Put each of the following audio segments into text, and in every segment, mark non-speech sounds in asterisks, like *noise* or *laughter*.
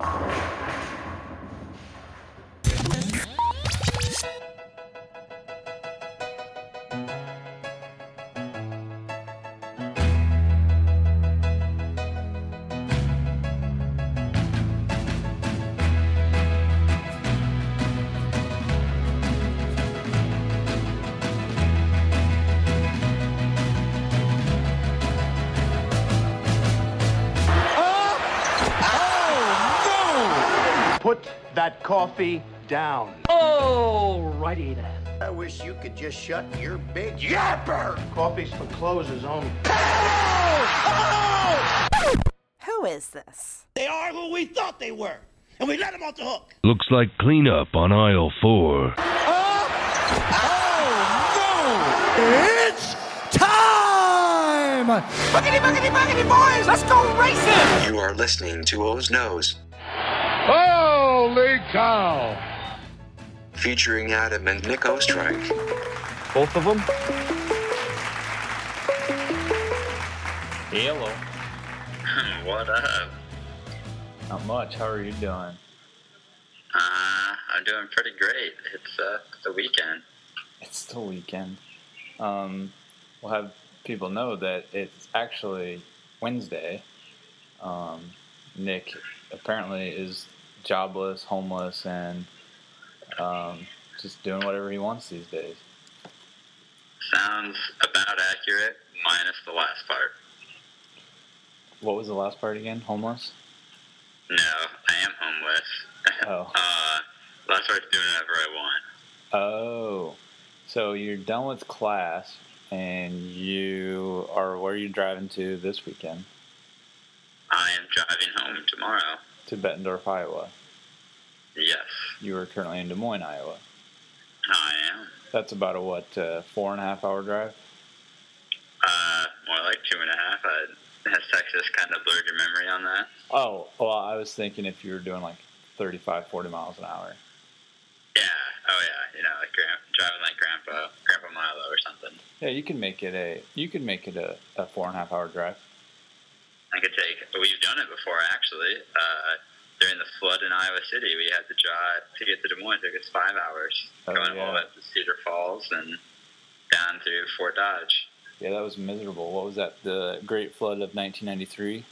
Put that coffee down. Alrighty then. I wish you could just shut your big yapper. Coffee's for closers only. Who is this? They are who we thought they were, and we let them off the hook. Looks like cleanup on aisle four. Oh no! It's time! Boogity, boogity, boogity, boys! Let's go racing! You are listening to O's Nose, Holy cow! featuring Adam and Nick Ostrike. Both of them? Hello. What up? Not much. How are you doing? Uh, I'm doing pretty great. It's uh, the weekend. It's the weekend. Um, we'll have people know that it's actually Wednesday. Um, Nick apparently is jobless, homeless, and um, just doing whatever he wants these days. Sounds about accurate, minus the last part. What was the last part again? Homeless? No, I am homeless. *laughs* Oh. uh, last part's doing whatever I want. Oh, so you're done with class and you are where are you driving to this weekend? I am driving home tomorrow. To Bettendorf, Iowa. Yes, You are currently in Des Moines, Iowa. I am. That's about a what uh, four and a half hour drive. Uh, more like two and a half. I, has Texas kind of blurred your memory on that? Oh, well, I was thinking if you were doing like 35, 40 miles an hour. Yeah. Oh yeah. You know, like grand, driving like Grandpa, Grandpa Milo or something. Yeah, you can make it a you can make it a, a four and a half hour drive. I could take. We've done it before, actually. Uh, during the flood in Iowa City, we had to drive to get to Des Moines. It took us five hours, Oh, going all the way up to Cedar Falls and down through Fort Dodge. Yeah, that was miserable. What was that? The Great Flood of 1993.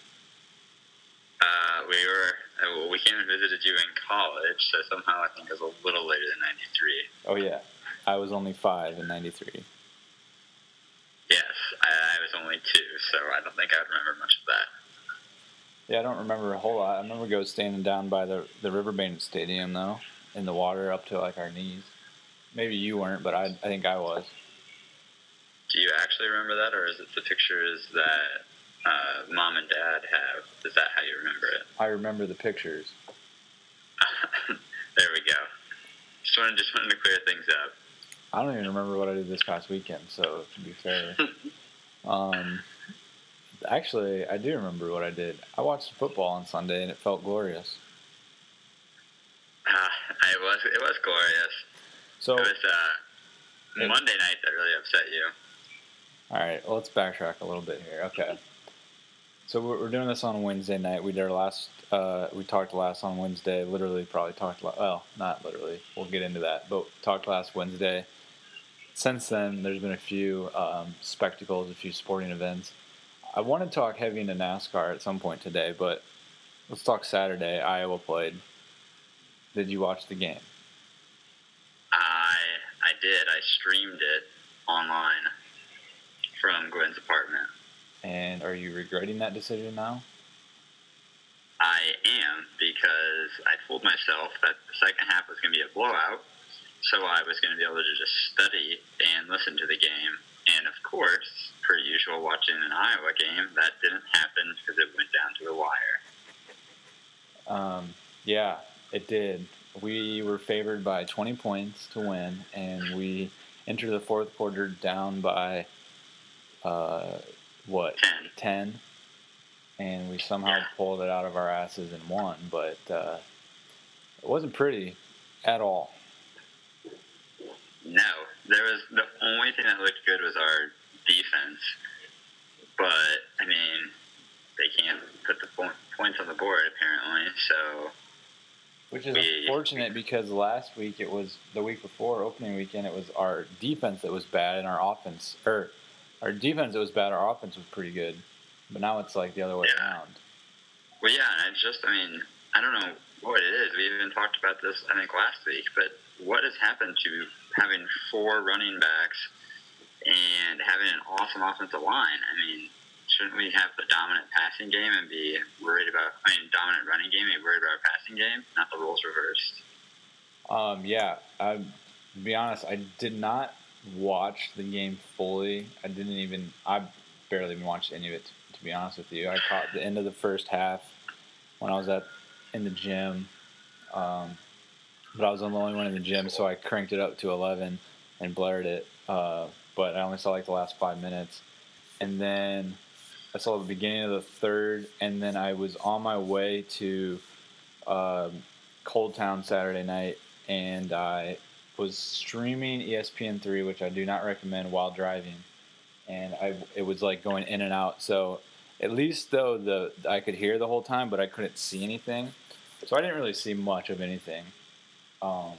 Uh, we were. Uh, well, we came and visited you in college, so somehow I think it was a little later than '93. Oh yeah, I was only five in '93. Yes, I, I was only two, so I don't think I would remember much of that. Yeah, I don't remember a whole lot. I remember go standing down by the the Riverbank Stadium though, in the water up to like our knees. Maybe you weren't, but I I think I was. Do you actually remember that, or is it the pictures that uh, mom and dad have? Is that how you remember it? I remember the pictures. *laughs* there we go. Just wanted, just wanted to clear things up. I don't even remember what I did this past weekend. So to be fair, *laughs* um, actually, I do remember what I did. I watched football on Sunday and it felt glorious. Uh, it was it was glorious. So It was uh, It- Monday night that really upset you. All right, well, let's backtrack a little bit here. Okay. So we're, we're doing this on Wednesday night. We did our last, uh, we talked last on Wednesday, literally probably talked, la- well, not literally, we'll get into that, but talked last Wednesday. Since then, there's been a few um, spectacles, a few sporting events. I want to talk heavy into NASCAR at some point today, but let's talk Saturday. Iowa played. Did you watch the game? I I did. I streamed it online from Gwen's apartment. And are you regretting that decision now? I am because I told myself that the second half was going to be a blowout, so I was going to be able to just study and listen to the game. And of course, per usual, watching an Iowa game, that didn't happen because it went down to the wire. Um, yeah, it did. We were favored by 20 points to win, and we entered the fourth quarter down by uh, what 10. 10, and we somehow pulled it out of our asses and won. But uh, it wasn't pretty at all. No, there was the only thing that looked good was our defense. But I mean, they can't put the points on the board apparently. So Which is We- unfortunate because last week it was the week before opening weekend. It was our defense that was bad and our offense, or our defense that was bad. Our offense was pretty good, but now it's like the other way Yeah. around. Well, yeah, and it's just, I mean, I don't know what it is. We even talked about this, I think, last week, but what has happened to having four running backs and having an awesome offensive line? I mean, shouldn't we have the dominant passing game and be worried about, I mean, dominant running game and be worried about our passing game, not the roles reversed? Um, yeah, I, to be honest, I did not watch the game fully. I didn't even, I barely even watched any of it. To be honest with you, I caught the end of the first half when I was at in the gym. Um, but I was the only one in the gym, so I cranked it up to 11 and blared it. Uh, but I only saw like the last five minutes, and then I saw the beginning of the third, and then I was on my way to um, Cold Town Saturday night, and I was streaming E ESPN3, which I do not recommend while driving, and I it was like going in and out. So at least though the I could hear the whole time, but I couldn't see anything, so I didn't really see much of anything. Um,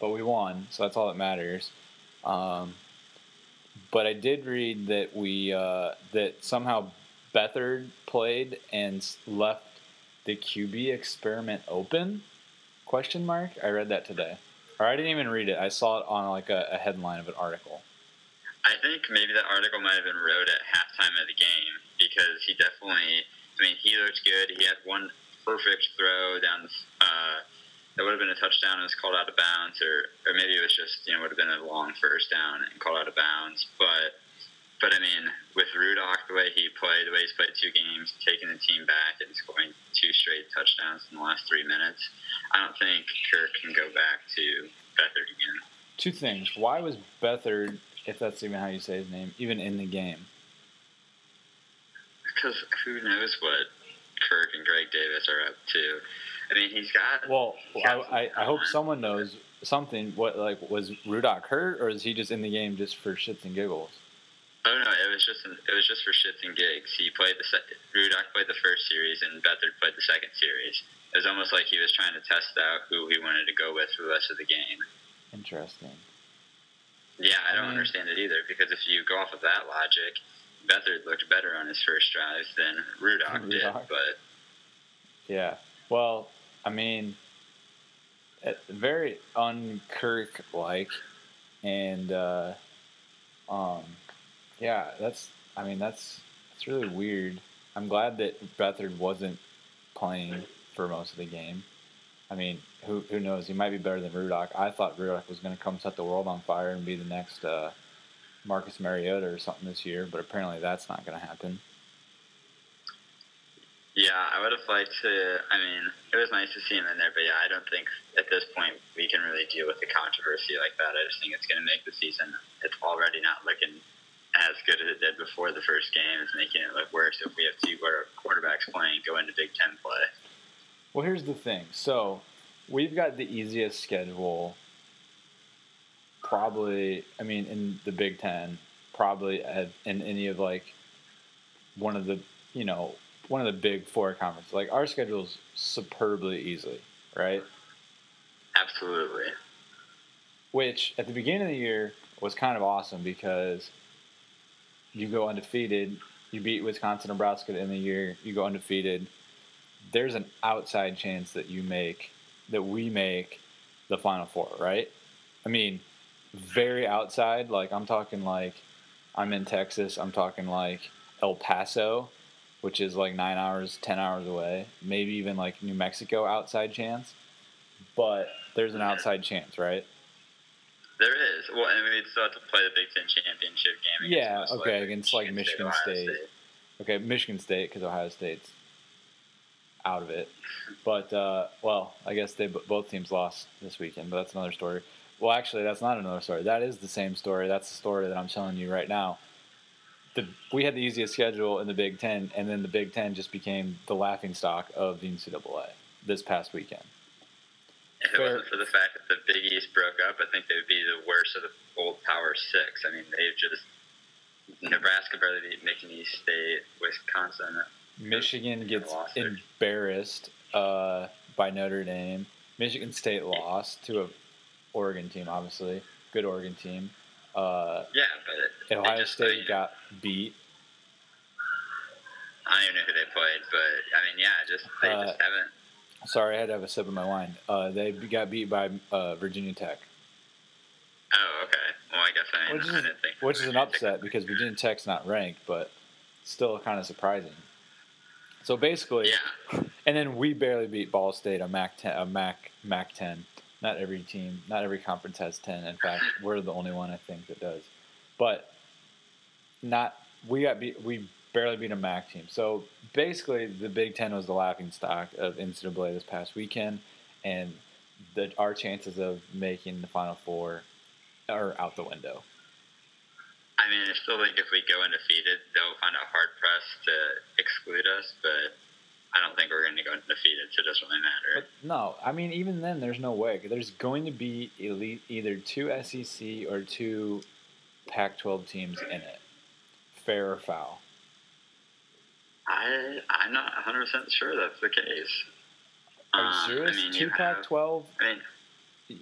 but we won, so that's all that matters. Um, but I did read that we uh, that somehow Beathard played and left the QB experiment open? Question mark. I read that today, or I didn't even read it. I saw it on like a, a headline of an article. I think maybe that article might have been wrote at halftime of the game because he definitely. I mean, he looked good. He had one perfect throw down. Uh, that would have been a touchdown and was called out of bounds, or or maybe it was just you know it would have been a long first down and called out of bounds. But but I mean, with Rudock the way he played, the way he's played two games, taking the team back and scoring two straight touchdowns in the last three minutes, I don't think Kirk can go back to Beathard again. Two things. Why was Beathard, if that's even how you say his name, even in the game? Because who knows what Kirk and Greg Davis are up to. I mean, he's got. Well, he's I, got some I, I hope someone knows something. What like was Rudock hurt, or is he just in the game just for shits and giggles? Oh no, it was just it was just for shits and gigs. He played the se- Rudock played the first series and Beathard played the second series. It was almost like he was trying to test out who he wanted to go with for the rest of the game. Interesting. Yeah, I don't Mm. understand it either because if you go off of that logic, Beathard looked better on his first drive than Rudock, *laughs* did. But Yeah. Well, I mean, it, very unkirk like, and uh, um, yeah, that's. I mean, that's it's really weird. I'm glad that Beathard wasn't playing for most of the game. I mean, who who knows? He might be better than Rudock. I thought Rudock was going to come set the world on fire and be the next uh, Marcus Mariota or something this year, but apparently that's not going to happen. Yeah, I would have liked to. I mean, it was nice to see him in there, but yeah, I don't think at this point we can really deal with the controversy like that. I just think it's going to make the season. It's already not looking as good as it did before the first game. It's making it look worse if we have two quarter- quarterbacks playing go into Big Ten play. Well, here's the thing. So, we've got the easiest schedule, probably. I mean, in the Big Ten, probably in any of like one of the you know one of the big four conferences. Like our schedule's superbly easy, right? Absolutely. Which at the beginning of the year was kind of awesome because you go undefeated, you beat Wisconsin, Nebraska in the year, you go undefeated. There's an outside chance that you make that we make the final four, right? I mean, very outside. Like I'm talking like I'm in Texas. I'm talking like El Paso, which is like nine hours, ten hours away. Maybe even like New Mexico outside chance. But there's an outside chance, right? There is. Well, and we still have to play the Big Ten championship game. Yeah, okay, likely against, like, Michigan Ohio State. Okay, Michigan State because Ohio State's out of it. But uh, well, I guess they both teams lost this weekend, but that's another story. Well, actually, that's not another story. That is the same story. That's the story that I'm telling you right now. The, we had the easiest schedule in the Big Ten, and then the Big Ten just became the laughing stock of the NCAA this past weekend. If it wasn't for the fact that the Big East broke up, I think they would be the worst of the old Power Six. I mean, they've just Nebraska barely beat Michigan State, Wisconsin Michigan gets embarrassed uh, by Notre Dame. Michigan State lost to a Oregon team, obviously good Oregon team. Uh, Yeah, but they Ohio just, State got beat. I don't even know who they played, but I mean, yeah, just they Uh, just haven't. Sorry, I had to have a sip of my wine. Uh, they got beat by uh, Virginia Tech, Oh, okay. Well, I guess I, which I didn't think. which is an upset because Virginia Tech's not ranked, but still kind of surprising. So basically, Yeah, *laughs* and then we barely beat Ball State, a MAC ten, a MAC MAC ten. Not every team, not every conference has ten. In fact, we're the only one I think that does. But not we got. We barely beat a MAC team. So basically, the Big Ten was the laughing stock of NCAA this past weekend, and the, our chances of making the Final Four are out the window. I mean, I still think if we go undefeated, they'll find it hard pressed to exclude us, but I don't think we're going to go undefeated, so it doesn't really matter. But no, I mean, even then, there's no way. There's going to be elite, either two SEC or two Pac-12 teams in it, fair or foul. I I'm not 100 percent sure that's the case. Are Um, you serious? I mean, two you Pac-12. I mean,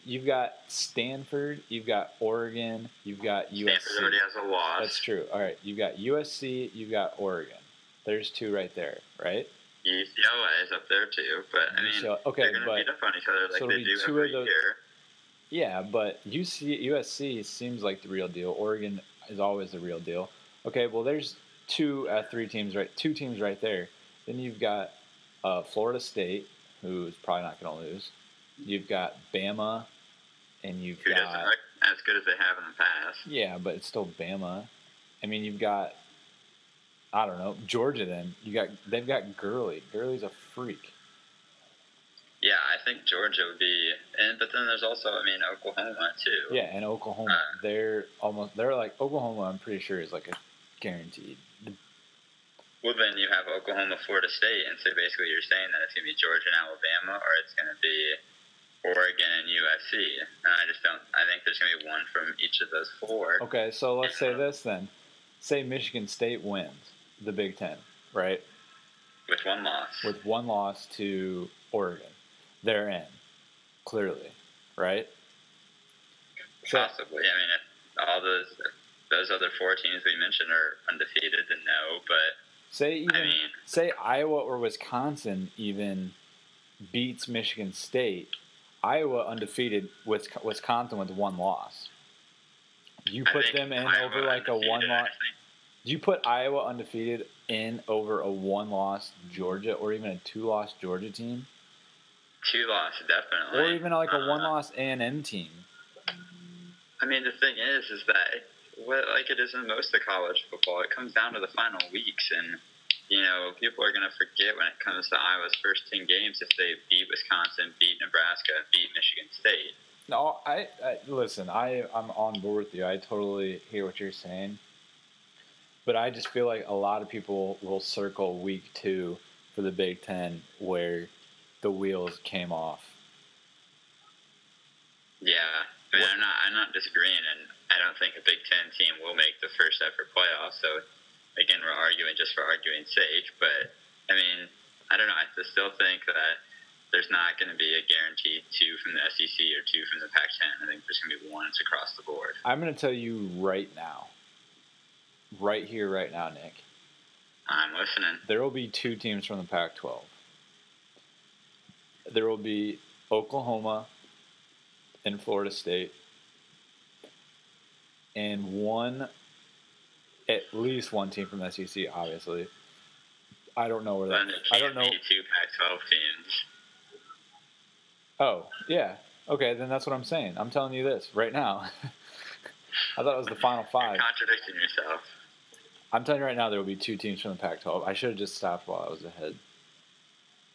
You've got Stanford. You've got Oregon. You've got Stanford USC. already has a loss. That's true. All right, you've got USC. You've got Oregon. There's two right there, right? UCLA is up there too, but I mean, UCLA okay, they're going to beat up on each other like so they do two every of those- year. Yeah, but UC, USC seems like the real deal. Oregon is always the real deal. Okay, well, there's two uh, three teams right, two teams right there. Then you've got uh, Florida State, who's probably not going to lose. You've got Bama, and you've Who doesn't got look as good as they have in the past? yeah, but it's still Bama. I mean, you've got I don't know Georgia. Then you got they've got Gurley. Gurley's a freak. Yeah, I think Georgia would be, and but then there's also, I mean, Oklahoma too. Yeah, and Oklahoma, Uh. they're almost they're like Oklahoma. I'm pretty sure is like a guaranteed. Well, then you have Oklahoma, Florida State, and so basically you're saying that it's going to be Georgia and Alabama, or it's going to be Oregon and USC. And I just don't. I think there's going to be one from each of those four. Okay, so let's say this then. Say Michigan State wins the Big Ten, right? With one loss. With one loss to Oregon. They're in, clearly, right? Possibly. I mean, if all those those other four teams we mentioned are undefeated, then no. But say even I mean, say Iowa or Wisconsin even beats Michigan State. Iowa undefeated with Wisconsin with one loss. You put them in Iowa over like a one loss. Do you put Iowa undefeated in over a one loss Georgia or even a two loss Georgia team? Two loss, definitely. Or even like a Uh, one loss A and M team? I mean, the thing is, is that what, like it is in most of college football, it comes down to the final weeks, and you know, people are going to forget when it comes to Iowa's first ten games if they beat Wisconsin, beat Nebraska, beat Michigan State. No, I, I listen. I I'm on board with you. I totally hear what you're saying, but I just feel like a lot of people will circle week two for the Big Ten where the wheels came off. Yeah, I mean, I'm not, I'm not disagreeing, and I don't think a Big Ten team will make the first ever playoff. So, again, we're arguing just for arguing's sake. But I mean, I don't know. I still think that there's not going to be a guaranteed two from the SEC or two from the Pac-10. I think there's going to be ones across the board. I'm going to tell you right now, right here, right now, Nick. I'm listening. There will be two teams from the Pac-12. There will be Oklahoma and Florida State, and one, at least one team from SEC. Obviously, I don't know where that. I don't know. two Pac-12 teams. Oh, yeah. Okay, then that's what I'm saying. I'm telling you this right now. *laughs* I thought it was the final five. You're contradicting yourself. I'm telling you right now, there will be two teams from the Pac-12. I should have just stopped while I was ahead.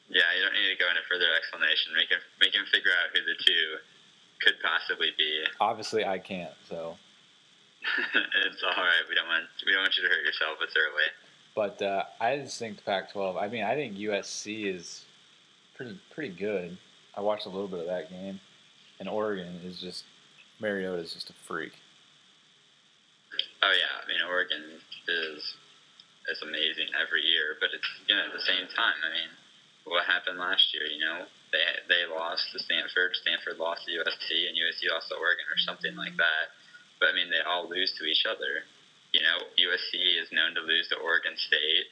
Yeah, you don't need to go into further explanation. Make him make him figure out who the two could possibly be. Obviously, I can't. So, *laughs* it's all right. We don't want we don't want you to hurt yourself. It's early. but uh, I just think the Pac-12. I mean, I think USC is pretty pretty good. I watched a little bit of that game, and Oregon is just Mariota is just a freak. Oh yeah, I mean Oregon is is amazing every year, but it's you know at the same time. I mean, what happened last year? You know, they they lost to Stanford, Stanford lost to USC, and USC lost to Oregon or something like that. But I mean, they all lose to each other. You know, USC is known to lose to Oregon State.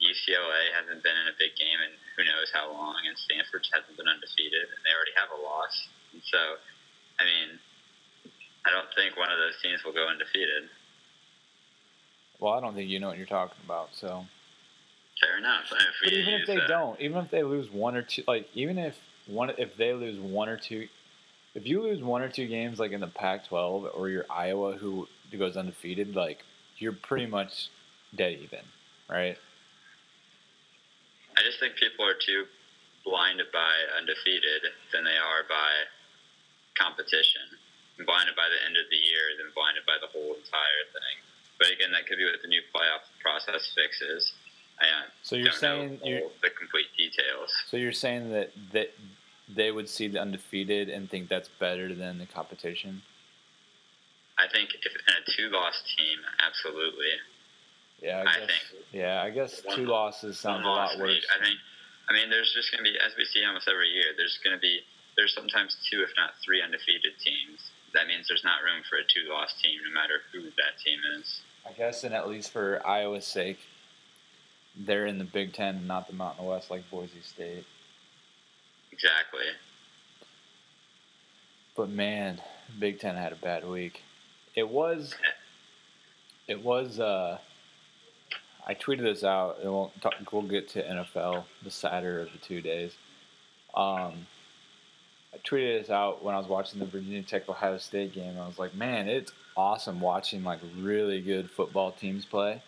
UCLA hasn't been in a big game in who knows how long, and Stanford hasn't been undefeated, and they already have a loss. And so, I mean, I don't think one of those teams will go undefeated. Well, I don't think you know what you're talking about. So, Fair enough. If but even if they that- don't, even if they lose one or two, like even if one, if they lose one or two, if you lose one or two games, like in the Pac-12 or you're Iowa, who goes undefeated, like you're pretty much dead even, right? I just think people are too blinded by undefeated than they are by competition. Blinded by the end of the year than blinded by the whole entire thing. But again, that could be what the new playoff process fixes. I uh, So you're don't saying know you're the complete details. so you're saying that that they would see the undefeated and think that's better than the competition. I think if in a two-loss team, absolutely. Yeah, I I guess. think- yeah, I guess One- two losses sounds a lot worse. lead. I think. I mean, there's just going to be, as we see almost every year, there's going to be, there's sometimes two, if not three, undefeated teams. That means there's not room for a two-loss team, no matter who that team is. I guess, and at least for Iowa's sake, they're in the Big Ten, and not the Mountain West like Boise State. Exactly. But man, Big Ten had a bad week. It was. It was. uh I tweeted this out. It won't talk, we'll get to NFL the sadder of the two days. Um, I tweeted this out when I was watching the Virginia Tech Ohio State game. I was like, man, it's awesome watching like really good football teams play.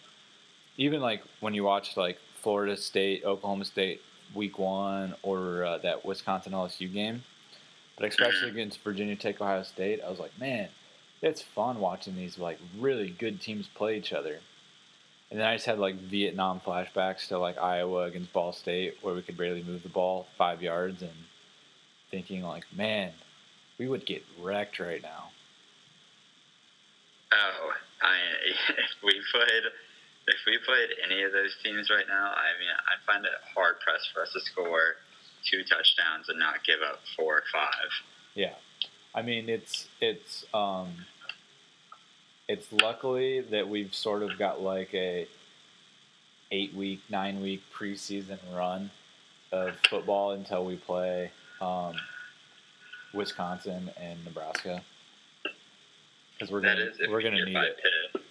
Even like when you watch like Florida State, Oklahoma State week one, or uh, that Wisconsin LSU game, but especially *clears throat* against Virginia Tech Ohio State, I was like, man, it's fun watching these like really good teams play each other. And then I just had like Vietnam flashbacks to like Iowa against Ball State, where we could barely move the ball five yards, and thinking like, man, we would get wrecked right now. Oh, I if we played if we played any of those teams right now, I mean, I'd find it hard pressed for us to score two touchdowns and not give up four or five. Yeah, I mean it's it's um, it's luckily that we've sort of got like a eight week, nine week preseason run of football until we play um, Wisconsin and Nebraska because we're That gonna we're we gonna need it. Pitt.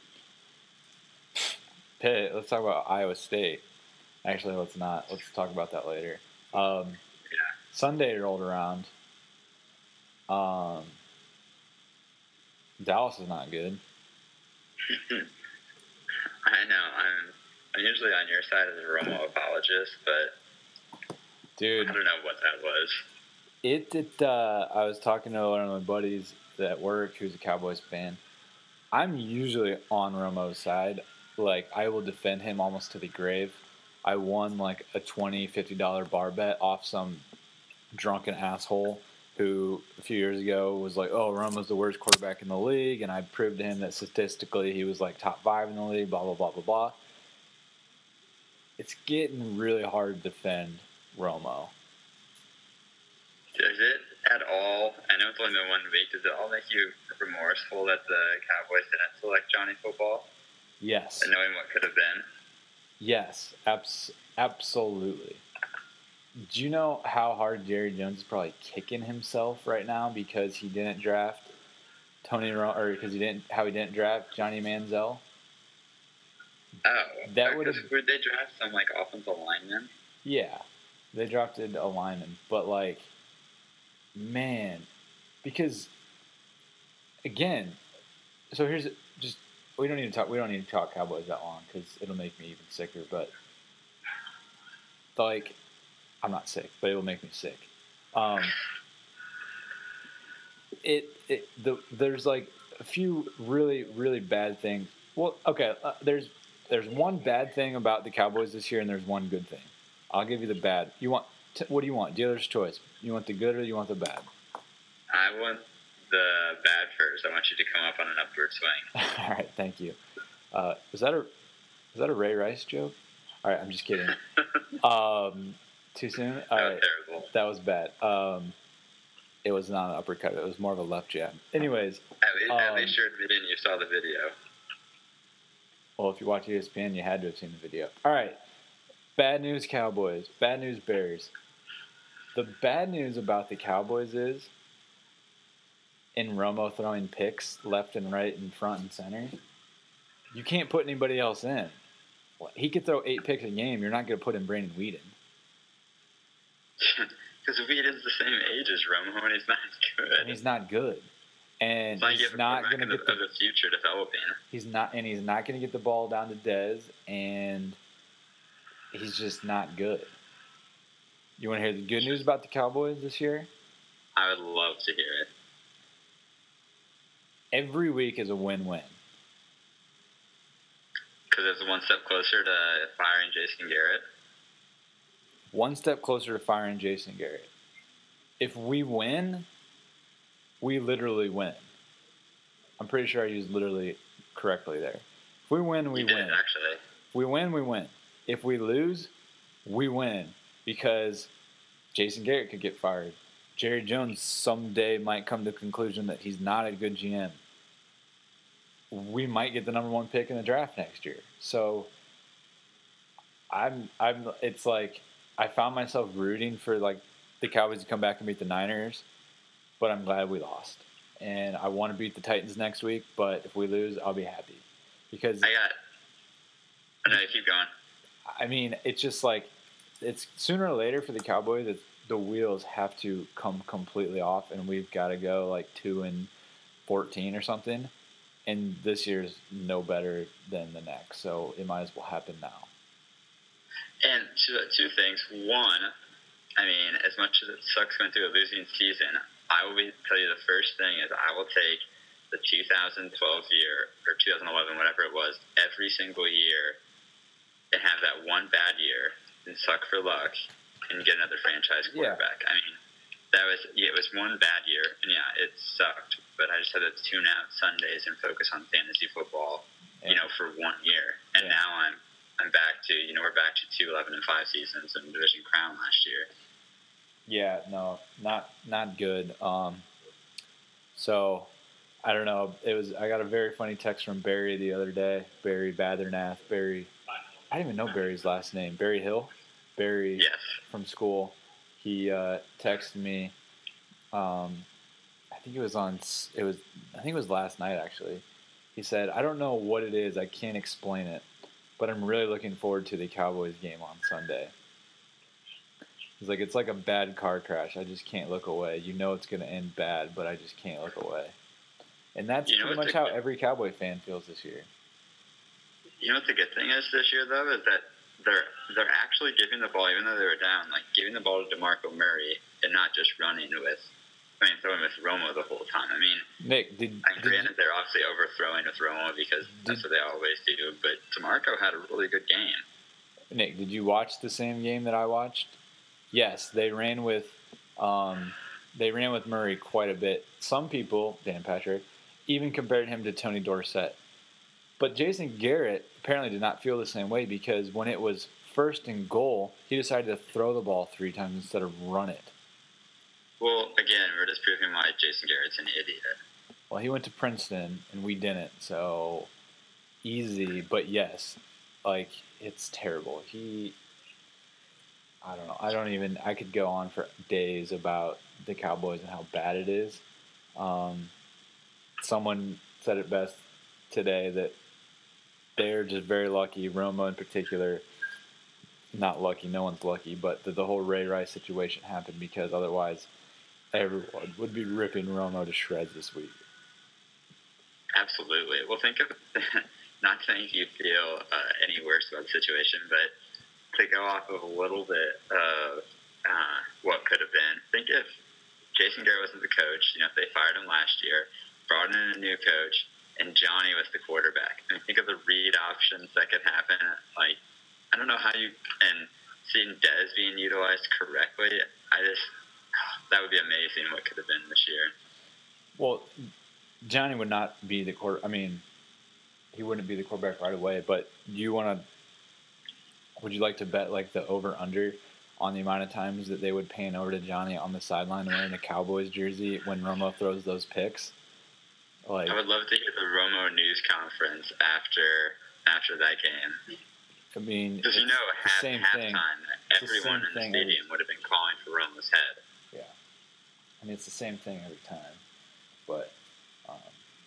*laughs* Pitt. Let's talk about Iowa State. Actually, let's not. Let's talk about that later. Um, Sunday rolled around. Um, Dallas is not good. *laughs* I know. I'm I'm usually on your side as a Romo apologist, but Dude, I don't know what that was. it, it uh, I was talking to one of my buddies at work who's a Cowboys fan. I'm usually on Romo's side. Like, I will defend him almost to the grave. I won like a $20, $50 bar bet off some drunken asshole who a few years ago was like, oh, Romo's the worst quarterback in the league. And I proved to him that statistically he was like top five in the league, blah, blah, blah, blah, blah. It's getting really hard to defend Romo. At all? I know it's only been one week. Does it all make you remorseful that the Cowboys didn't select Johnny Football Yes. and knowing what could have been? Yes, abs- absolutely. Do you know how hard Jerry Jones is probably kicking himself right now because he didn't draft Tony Ro- or because he didn't how he didn't draft Johnny Manziel? Oh, That would've- Would they draft some like offensive lineman? Yeah, they drafted a lineman, but like, man, because again, so here's just we don't need to talk we don't need to talk Cowboys that long because it'll make me even sicker. But like, I'm not sick, but it'll make me sick. Um, it it the there's like a few really really bad things. Well, okay, uh, there's there's one bad thing about the Cowboys this year, and there's one good thing. I'll give you the bad. You want t- what do you want? Dealer's choice. You want the good or you want the bad? I want the bad first. I want you to come up on an upward swing. *laughs* All right, thank you. Uh, is that a Is that a Ray Rice joke? All right, I'm just kidding. *laughs* um, too soon. All That right, was terrible. that was bad. Um, it was not an uppercut. It was more of a left jab. Anyways, At least, at Um, least you're admitting you saw the video. well, if you watch ESPN, you had to have seen the video. All right, bad news Cowboys. Bad news Bears. The bad news about the Cowboys is in Romo throwing picks left and right and front and center. You can't put anybody else in. He could throw eight picks a game. You're not going to put in Brandon Weeden. *laughs* Because Weeden's the same age as Romo, and he's not good. and he's not good. And like he's not going to get the, the the future developing. he's not and he's not going to get the ball down to Dez, and he's just not good. You want to hear the good news about the Cowboys this year? I would love to hear it. Every week is a win-win. Because it's one step closer to firing Jason Garrett. One step closer to firing Jason Garrett. If we win, we literally win. I'm pretty sure I used literally correctly there. If we win, we you did, win. actually. If we win, we win. If we lose, we win because Jason Garrett could get fired. Jerry Jones someday might come to the conclusion that he's not a good GM. We might get the number one pick in the draft next year. So I'm I'm it's like I found myself rooting for like the Cowboys to come back and beat the Niners, but I'm glad we lost. And I want to beat the Titans next week, but if we lose, I'll be happy. Because I got. No, keep going. I mean, it's just like it's sooner or later for the Cowboys. It's, the wheels have to come completely off, and we've got to go like two and fourteen or something. And this year's no better than the next, so it might as well happen now. And two, two things. One, I mean, as much as it sucks going through a losing season, I will be, tell you the first thing is I will take the 2012 year or 2011, whatever it was, every single year, and have that one bad year and suck for luck and get another franchise Yeah. quarterback. I mean, that was yeah, it was one bad year, and yeah, it sucked. But I just had to tune out Sundays and focus on fantasy football, you know, for one year. And Yeah. now I'm I'm back to you know we're back to two eleven and five seasons and division crown last year. Yeah, no, not not good. Um, so I don't know. It was I got a very funny text from Barry the other day. Barry Bathernath. Barry, I didn't even know Barry's last name. Barry Hill. Barry Yes. from school. He uh, texted me. Um, I think it was on. It was. I think it was last night actually. He said, "I don't know what it is. I can't explain it, but I'm really looking forward to the Cowboys game on Sunday." He's like, "It's like a bad car crash. I just can't look away. You know it's going to end bad, but I just can't look away." And that's You know pretty much how every Cowboy fan feels this year. You know what the good thing is this year though is that they're they're actually giving the ball even though they were down, like giving the ball to DeMarco Murray and not just running with. I mean, throwing with Romo the whole time. I mean, Nick, did, I did granted they're obviously overthrowing with Romo because that's what they always do. But Demarco had a really good game. Nick, did you watch the same game that I watched? Yes, they ran with um, they ran with Murray quite a bit. Some people, Dan Patrick, even compared him to Tony Dorsett. But Jason Garrett apparently did not feel the same way because when it was first and goal, he decided to throw the ball three times instead of run it. Well, again, we're just proving why Jason Garrett's an idiot. Well, he went to Princeton and we didn't, so easy. But yes, like it's terrible. He, I don't know. I don't even. I could go on for days about the Cowboys and how bad it is. Um, someone said it best today that they're just very lucky. Romo in particular, not lucky. No one's lucky, but that the whole Ray Rice situation happened because otherwise, everyone would be ripping Romo to shreds this week. Absolutely. Well, think of *laughs* not saying you feel uh, any worse about the situation, but to go off of a little bit of uh, what could have been. Think if Jason Garrett wasn't the coach, you know, if they fired him last year, brought in a new coach, and Johnny was the quarterback. I think of the read options that could happen. Like, I don't know how you and seeing Dez being utilized correctly. I just that would be amazing. What could have been this year. Well, Johnny would not be the quarter. I mean, he wouldn't be the quarterback right away. But do you want to? Would you like to bet like the over under on the amount of times that they would pan over to Johnny on the sideline wearing a Cowboys jersey when Romo throws those picks? Like, I would love to hear the Romo news conference after after that game. I mean, Because you know, the half same thing. halftime, the everyone same in the stadium would have been calling for Romo's head. Yeah, I mean it's the same thing every time, but um,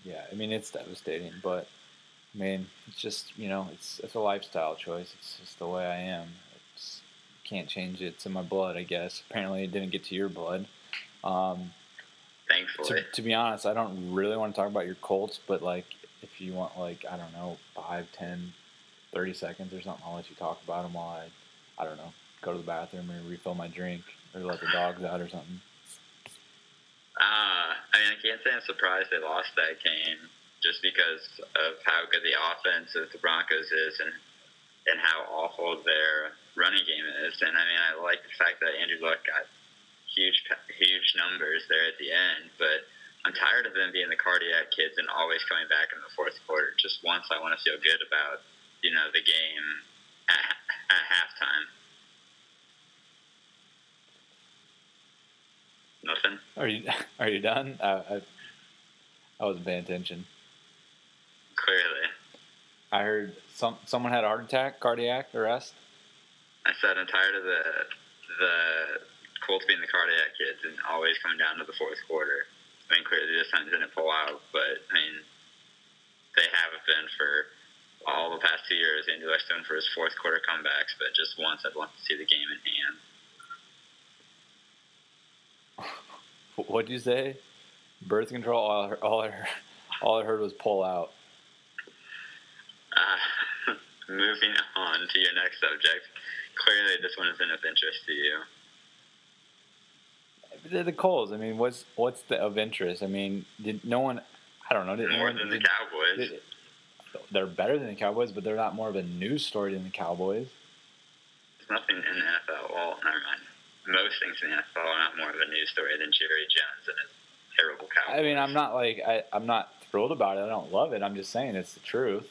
yeah, I mean it's devastating. But I mean it's just you know it's it's a lifestyle choice. It's just the way I am. It's can't change it. It's in my blood, I guess. Apparently, it didn't get to your blood. Um, Thankfully, to, to be honest, I don't really want to talk about your Colts, but like if you want like I don't know five, ten, thirty seconds or something, I'll let you talk about them while I I don't know go to the bathroom or refill my drink or let the dogs out or something. Uh, I mean, I can't say I'm surprised they lost that game just because of how good the offense of the Broncos is and and how awful their running game is. And I mean, I like the fact that Andrew Luck got huge huge numbers there at the end, but I'm tired of them being the cardiac kids and always coming back in the fourth quarter. Just once, I want to feel good about you know the game at, at halftime. Nothing. Are you *laughs* are you done? I, I, I wasn't paying attention. Clearly. I heard some someone had a heart attack, cardiac arrest. I said I'm tired of the the Colts being the cardiac kids and always coming down to the fourth quarter. I mean, clearly this time didn't pull out, but I mean, they haven't been for all the past two years. Andy done for his fourth quarter comebacks, but just once I'd want to see the game in hand. *laughs* What'd you say? Birth control. All I, heard- all I heard, all I heard was pull out. Uh, *laughs* moving on to your next subject. Clearly, this one isn't of interest to you. The, the Coles. I mean, what's what's the of interest? I mean, did no one? I don't know. Did More anyone, than the Cowboys. did- they're better than the Cowboys, but they're not more of a news story than the Cowboys. There's nothing in the NFL. Well, never mind. Most things in the NFL are not more of a news story than Jerry Jones and his terrible Cowboys. I mean, I'm not like I, I'm not thrilled about it. I don't love it. I'm just saying it's the truth.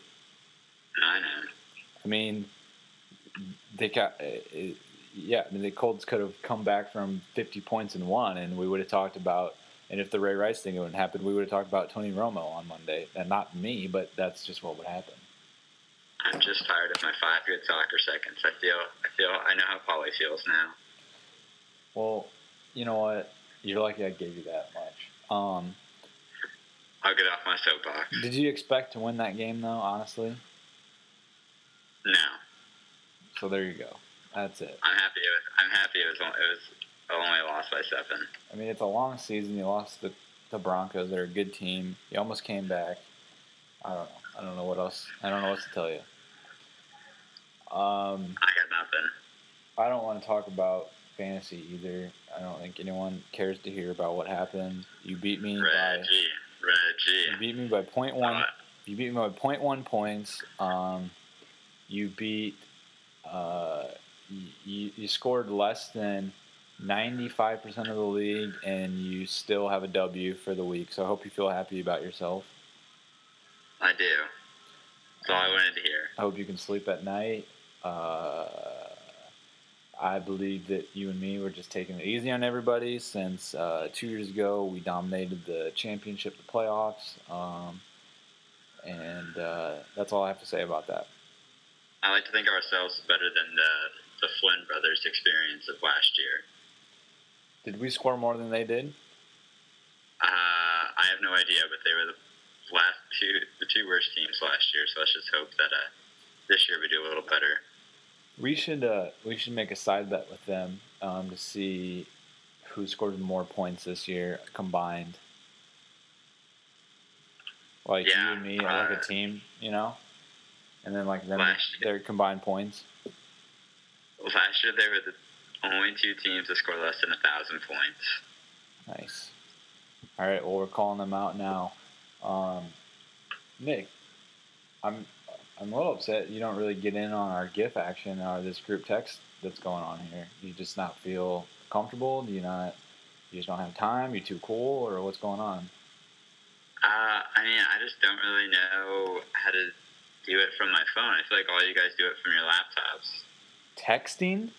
I know. I mean, they got, yeah. I mean, the Colts could have come back from 50 points and won, and we would have talked about. And if the Ray Rice thing wouldn't happen, we would have talked about Tony Romo on Monday, and not me, but that's just what would happen. I'm just tired of my five good soccer seconds. I feel, I feel, I know how Polly feels now. Well, you know what? You're lucky I gave you that much. Um, I'll get off my soapbox. did you expect to win that game though? Honestly, No, so there you go. That's it. I'm happy. It was, I'm happy it was, it was only lost by seven. I mean, it's a long season. You lost the the Broncos. They're a good team. You almost came back. I don't know. I don't know what else. I don't know what to tell you. Um, I got nothing. I don't want to talk about fantasy either. I don't think anyone cares to hear about what happened. You beat me by Reggie, you beat me by point one. You beat me by point one points. Um, you beat. Uh, you, you scored less than ninety five percent of the league, and you still have a W for the week. So I hope you feel happy about yourself. I do. That's all I wanted to hear. I hope you can sleep at night. Uh, I believe that you and me were just taking it easy on everybody since uh, two years ago we dominated the championship, the playoffs, um, and uh, that's all I have to say about that. I like to think of ourselves better than the the Flynn brothers' experience of last year. Did we score more than they did? Uh, I have no idea, but they were the last two the two worst teams last year. So let's just hope that uh, this year we do a little better. We should uh, we should make a side bet with them um, to see who scored more points this year combined. Like Yeah, you and me, like uh, a team, you know, and then like them their combined points. Last year they were the only two teams to score less than a thousand points. Nice. All right, well we're calling them out now. Um, Nick, I'm I'm a little upset you don't really get in on our GIF action or this group text that's going on here. You just not feel comfortable? Do you not? You just don't have time? You're too cool, or what's going on? Uh, I mean, I just don't really know how to do it from my phone. I feel like all you guys do it from your laptops. Texting?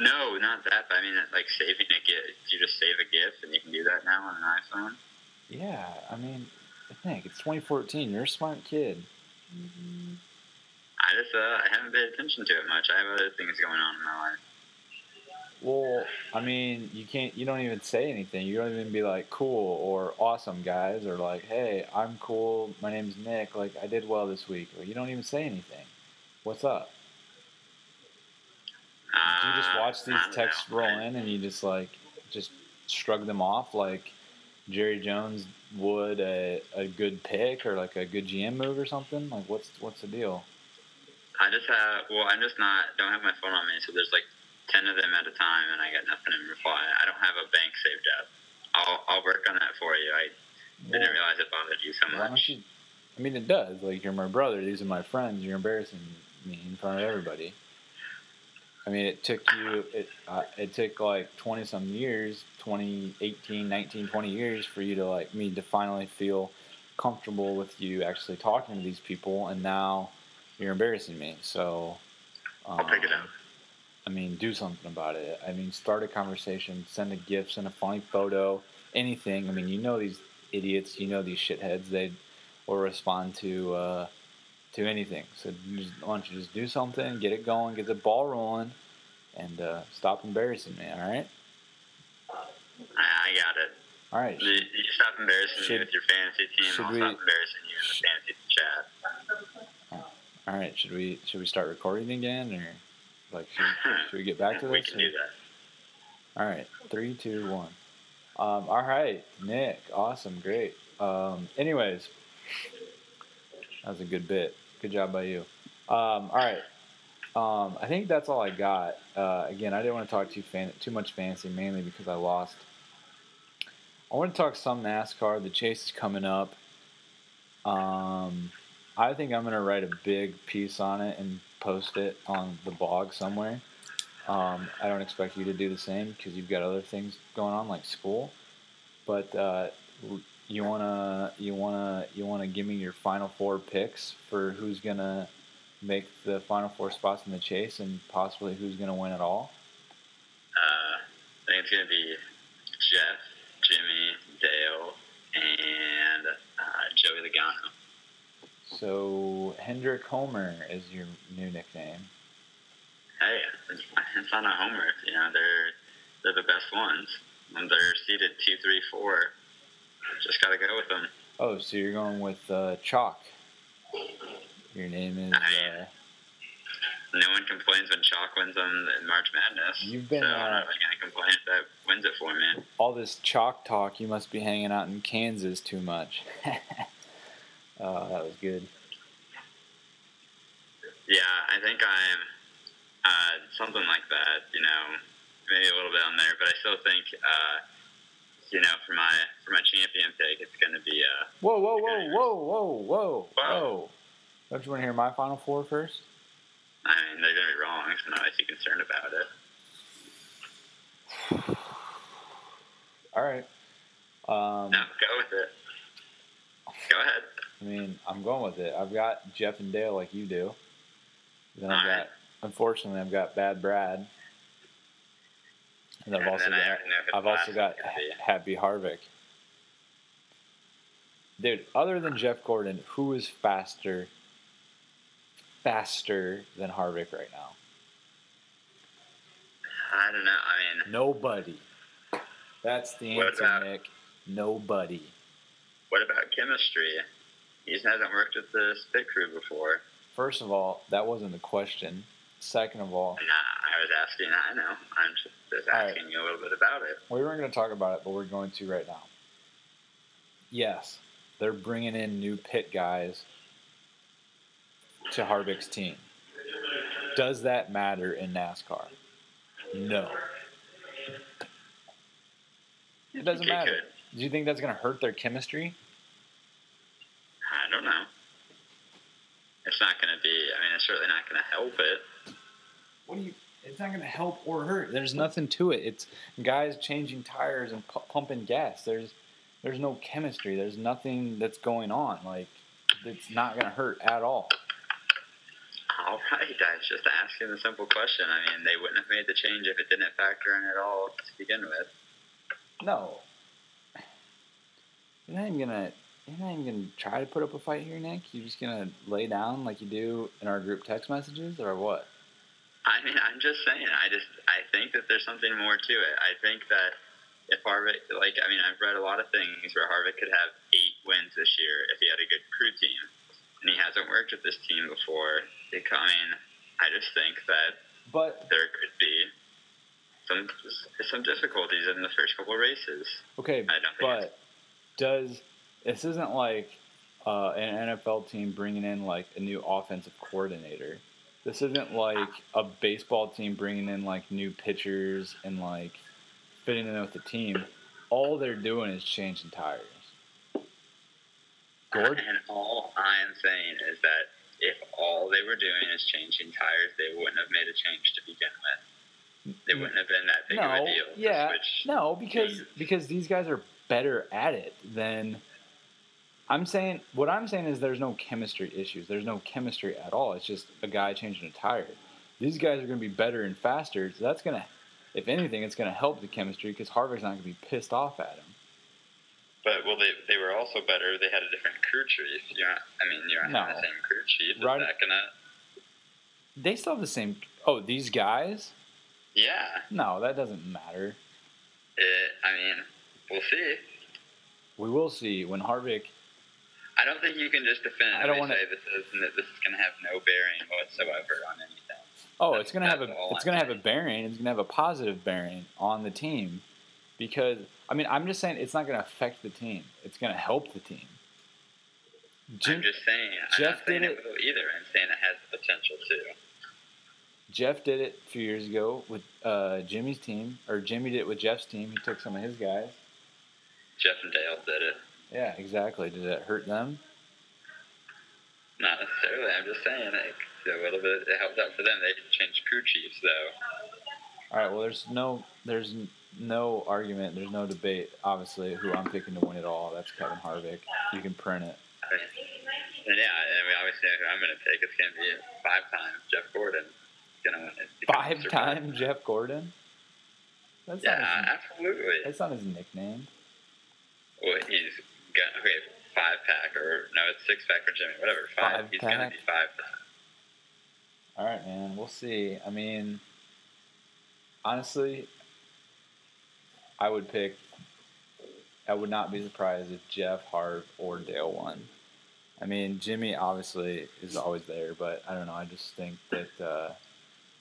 No, not that. But I mean, like saving a GIF. You just save a GIF, and you can do that now on an iPhone. Yeah, I mean, Nick, it's 2014. You're a smart kid. I just uh, I haven't paid attention to it much. I have other things going on in my life. Well, I mean, you can't. You don't even say anything. You don't even be like "cool" or "awesome, guys" or like "Hey, I'm cool. My name's Nick. Like I did well this week." Or you don't even say anything. What's up? Do you just Uh, watch these texts know. roll in and you just like just shrug them off like Jerry Jones would a, a good pick or like a good GM move or something? Like what's what's the deal? I just have. Well, I'm just not. Don't have my phone on me, so there's like ten of them at a time, and I got nothing in reply. I don't have a bank saved up. I'll I'll work on that for you. I didn't realize it bothered you so much. you? I mean, it does. Like you're my brother. These are my friends. You're embarrassing me in front of everybody. I mean, it took you. It uh, it took like twenty some years, 20, 18, 19, 20 years for you to like me to finally feel comfortable with you actually talking to these people, and now you're embarrassing me. So. Um, I'll pick it up. I mean, do something about it. I mean, start a conversation, send a gift, send a funny photo, anything. I mean, you know these idiots, you know these shitheads. They will respond to uh, to anything. So just, why don't you just do something, get it going, get the ball rolling, and uh, stop embarrassing me. All right. I, got it. All right. You, you stop embarrassing Should- me with your fantasy team. should I'll we- stop embarrassing you in the fantasy chat. All right. Should we should we start recording again, or like should, *laughs* should we get back to we this? can or- do that. All right, three, two, one. Um, all right, Nick, awesome, great. Um, anyways, that was a good bit. Good job by you. Um, all right, um, I think that's all I got. Uh, again, I didn't want to talk too fan- too much fantasy, mainly because I lost. I want to talk some NASCAR. The chase is coming up. Um, I think I'm gonna write a big piece on it and post it on the blog somewhere. Um, I don't expect you to do the same because you've got other things going on like school. But uh, you wanna you wanna you wanna give me your final four picks for who's gonna make the final four spots in the chase and possibly who's gonna win it all. Uh, I think it's going to be Jeff, Jimmy, Dale, and uh, Joey Logano. So Hendrick Homer is your new nickname. Hey, it's, it's not a homer. You know, they're they're the best ones. When they're seated two, three, four, just got to go with them. Oh, so you're going with uh, Chalk. Your name is. Uh, No one complains when Chalk wins on March Madness. You've been, so uh, I'm not to complain if that wins it for me. all this chalk talk, you must be hanging out in Kansas too much. *laughs* oh, that was good. Yeah, I think I'm uh, something like that. You know, maybe a little bit on there, but I still think, uh, you know, for my for my champion pick, it's going to be. Uh, Whoa, whoa, whoa, whoa, whoa, whoa, whoa. Don't you want to hear my final four first? I mean, they're going to be wrong, so I'm not too concerned about it. *sighs* All right. Um, No, go with it. Go ahead. I mean, I'm going with it. I've got Jeff and Dale like you do. Then I've Alright. got, unfortunately, I've got Bad Brad. And I've And also got, already know who the I've also got one's gonna be. Happy Harvick. Dude, other than Jeff Gordon, who is faster, faster than Harvick right now? I don't know. I mean, Nobody. That's the answer, about- Nick. Nobody. what about chemistry? He hasn't worked with the spit crew before. First of all, that wasn't the question. Second of all, Nah, I was asking. I know. I'm just, All right. asking you a little bit about it. we weren't going to talk about it, but we're going to right now. Yes, they're bringing in new pit guys to Harvick's team. Does that matter in NASCAR? No. It doesn't matter. could. Do you think that's going to hurt their chemistry? I don't know. It's not going to be. I mean, it's certainly not going to help it. What do you? It's not going to help or hurt. There's nothing to it. It's guys changing tires and pu- pumping gas. There's there's no chemistry. There's nothing that's going on. Like it's not going to hurt at all. All right, I was just asking a simple question. I mean, they wouldn't have made the change if it didn't factor in at all to begin with. No. You're not even gonna. You're not even gonna try to put up a fight here, Nick. You're just gonna lay down like you do in our group text messages, or what? I mean, I'm just saying. I just I think that there's something more to it. I think that if Harvick, like, I mean, I've read a lot of things where Harvick could have eight wins this year if he had a good crew team, and he hasn't worked with this team before. Because, I mean, I just think that But there could be some some difficulties in the first couple races. okay, I don't think but does this isn't like uh, an NFL team bringing in like a new offensive coordinator? This isn't like a baseball team bringing in like new pitchers and like fitting in with the team. All they're doing is changing tires. Gord? And all I'm saying is that if all they were doing is changing tires, they wouldn't have made a change to begin with. They wouldn't have been that big of a deal. yeah, no, because because these guys are better at it than. I'm saying what I'm saying is there's no chemistry issues. There's no chemistry at all. It's just a guy changing a tire. These guys are going to be better and faster, so that's going to, if anything, it's going to help the chemistry because Harvick's not going to be pissed off at him. But well, they they were also better. They had a different crew chief. You're not, I mean, you're not No. having the same crew chief. Is Right. that gonna? They still have the same. Oh, these guys? Yeah. No, that doesn't matter. It, I mean, we'll see. We will see when Harvick. I don't think you can just definitively I don't wanna- say this is that this is going to have no bearing whatsoever on anything. Oh, it's gonna have a it's gonna have a bearing. It's gonna have a positive bearing on the team, because I mean I'm just saying it's not gonna affect the team. It's gonna help the team. Jim, I'm just saying. I'm Jeff not saying did it it- will either. I'm saying it has the potential to. Jeff did it a few years ago with uh, Jimmy's team, or Jimmy did it with Jeff's team. He took some of his guys. Jeff and Dale did it. Yeah, exactly. Did it hurt them? Not necessarily. I'm just saying like, a little bit. It helped out for them. They changed crew chiefs though. All right. Well, there's no there's no argument. There's no debate. Obviously, who I'm picking to win it all. That's Kevin Harvick. You can print it. And yeah, and we obviously know who I'm going to pick. It's going to be five times Jeff Gordon. Going to win. Five time Jeff Gordon. That's Yeah, not his, absolutely. that's not his nickname. Well, he's got okay, five pack or no, it's six pack for Jimmy. Whatever, five. Five he's going to be five times. All right, man. We'll see. I mean, honestly, I would pick. I would not be surprised if Jeff, Hart, or Dale won. I mean, Jimmy obviously is always there, but I don't know. I just think that uh,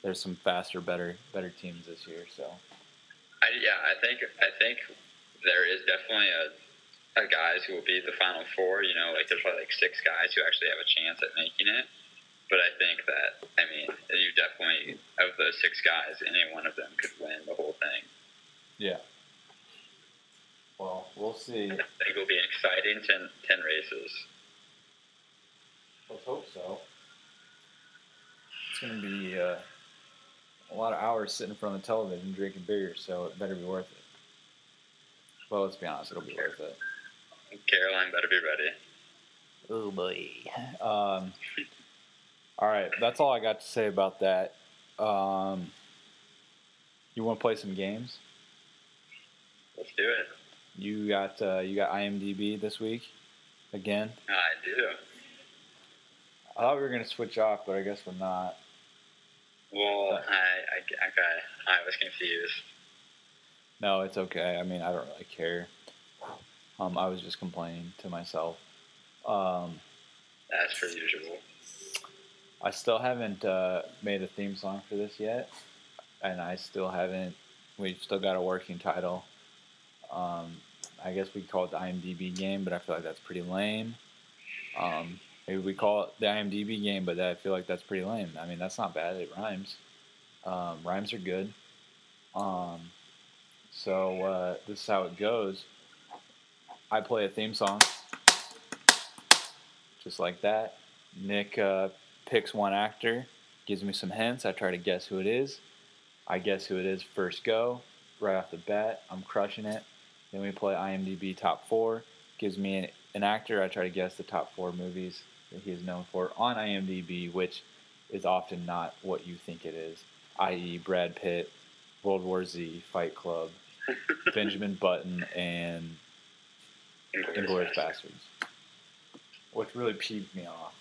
there's some faster, better, better teams this year. So I, yeah, I think I think there is definitely a, a guys who will be the final four. You know, like there's probably like six guys who actually have a chance at making it. But I think that I mean, you definitely of those six guys, any one of them could win the whole thing. yeah. Well, we'll see. I think it'll be an exciting 10, 10 races. Let's hope so. It's gonna be uh, a lot of hours sitting in front of the television drinking beer, so it better be worth it. Well, let's be honest, it'll be worth it. Caroline better be ready. Oh boy. Um, all right, that's all I got to say about that. Um, you want to play some games? Let's do it. You got uh, you got IMDb this week again. I do. I thought we were gonna switch off, but I guess we're not. Well, I, I, okay. I was confused. No, it's okay. I mean, I don't really care. Um, I was just complaining to myself. Um, As per usual. I still haven't uh, made a theme song for this yet, and I still haven't. We've still got a working title. Um, I guess we call it the IMDb game, but I feel like that's pretty lame. Um, maybe we call it the IMDb game, but I feel like that's pretty lame. I mean, that's not bad. It rhymes. Um, rhymes are good. Um, so uh, this is how it goes. I play a theme song, just like that. Nick uh, picks one actor, gives me some hints. I try to guess who it is. I guess who it is first go, right off the bat. I'm crushing it. Then we play IMDb top four. Gives me an, an actor. I try to guess the top four movies. that he is known for on IMDb, which is often not what you think it is, i.e., Brad Pitt, World War Z, Fight Club, *laughs* Benjamin Button, and Inglourious Basterds, which really peeved me off.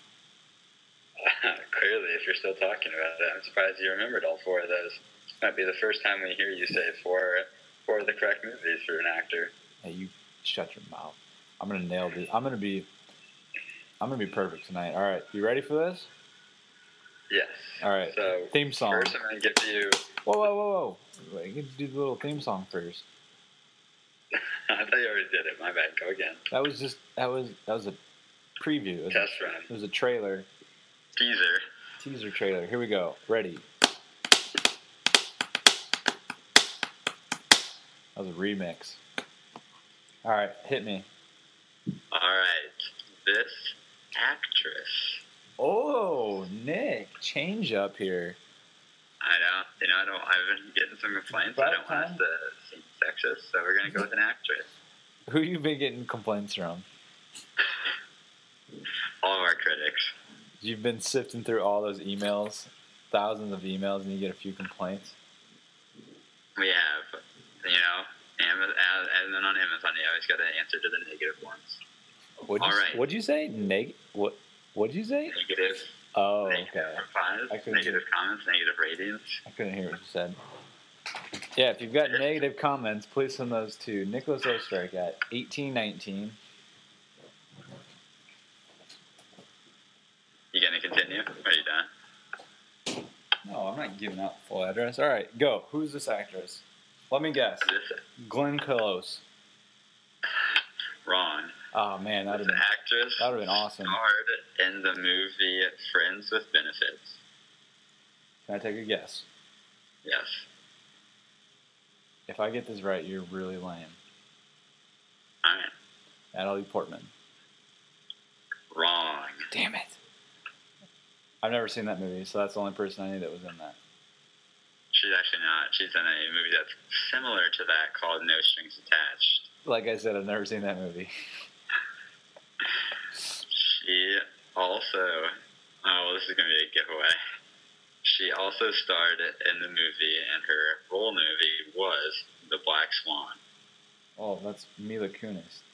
*laughs* Clearly, if you're still talking about it, I'm surprised you remembered all four of those. Might be the first time we hear you say four, four of the correct movies for an actor. Hey, you shut your mouth. I'm gonna nail this. I'm gonna be. I'm gonna be perfect tonight. All right, you ready for this? Yes. All right. So Theme song. first, I'm gonna give you. Whoa, whoa, whoa, whoa! Wait, do the little theme song first. *laughs* I thought you already did it. My bad. Go again. That was just that was that was a preview. It was, Test run. it was a trailer, Teaser. teaser trailer. Here we go. Ready. That was a remix. All right, hit me. All right. This actress. Oh, Nick, change up here. I don't. You know, I don't. I've been getting some complaints. I don't want us to so we're gonna go with an actress. Who you been getting complaints from? All of our critics. You've been sifting through all those emails, thousands of emails, and you get a few complaints. We have, you know, Amazon, and then on Amazon, you always got to answer to the negative ones. What'd you, All right. What'd you say? Neg? What? What'd you say? Negative, Oh, negative okay. replies, negative comments, negative ratings. I couldn't hear what you said. Yeah, if you've got negative comments, please send those to Nicholas Ostrike at eighteen nineteen. You gonna continue? Or are you done? No, I'm not giving out full address. All right, go. Who's this actress? Let me guess. This Glenn Close. wrong. Oh man, that'd This have been actress that'd have been awesome. starred in the movie Friends with Benefits. Can I take a guess? Yes. If I get this right, you're really lame. I am. Natalie Portman. Wrong. Damn it. I've never seen that movie, so that's the only person I knew that was in that. She's actually not. She's in a movie that's similar to that called No Strings Attached. Like I said, I've never seen that movie. She also, oh, well, this is going to be a giveaway. She also starred in the movie, and her role in the movie was The Black Swan. Oh, that's Mila Kunis.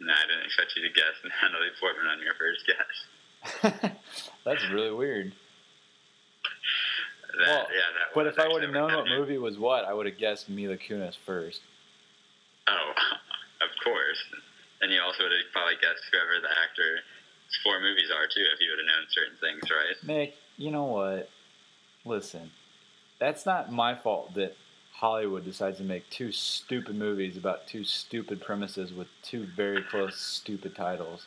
No, I didn't expect you to guess *laughs* Natalie Portman on your first guess. *laughs* that's really weird. That, Well, yeah, that But if I would have known what movie was what, I would have guessed Mila Kunis first. Oh, *laughs* of course. And you also would have probably guessed whoever the actor's four movies are, too, if you would have known certain things, right? Nick, you know what? Listen, that's not my fault that Hollywood decides to make two stupid movies about two stupid premises with two very close stupid titles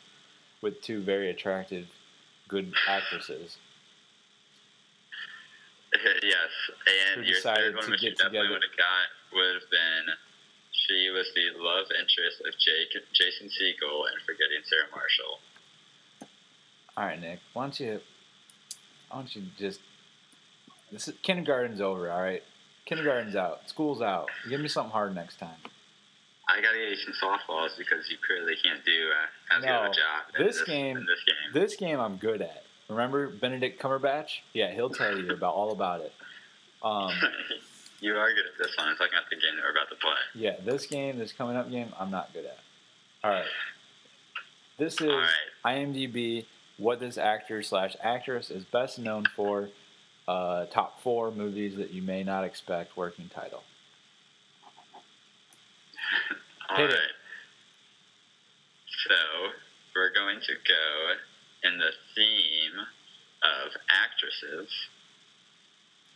with two very attractive good actresses. *laughs* yes, and your third one, to which you definitely would have got, would have been she was the love interest of Jake, Jason Segel and Forgetting Sarah Marshall. All right, Nick, why don't you why don't you just this is, kindergarten's over, all right? Kindergarten's out, school's out. Give me something hard next time. I gotta get you some softballs because you clearly can't do uh, as good of No, a job. in this game- this game. This game I'm good at. Remember Benedict Cumberbatch? Yeah, he'll tell you about all about it. Um, *laughs* you are good at this one. I'm talking about the game that we're about to play. yeah, this game, this coming up game, I'm not good at. All right. This is All right. IMDb. What this actor slash actress is best known for. Uh, top four movies that you may not expect. Working title. All Hit right. it. So we're going to go in the theme of actresses.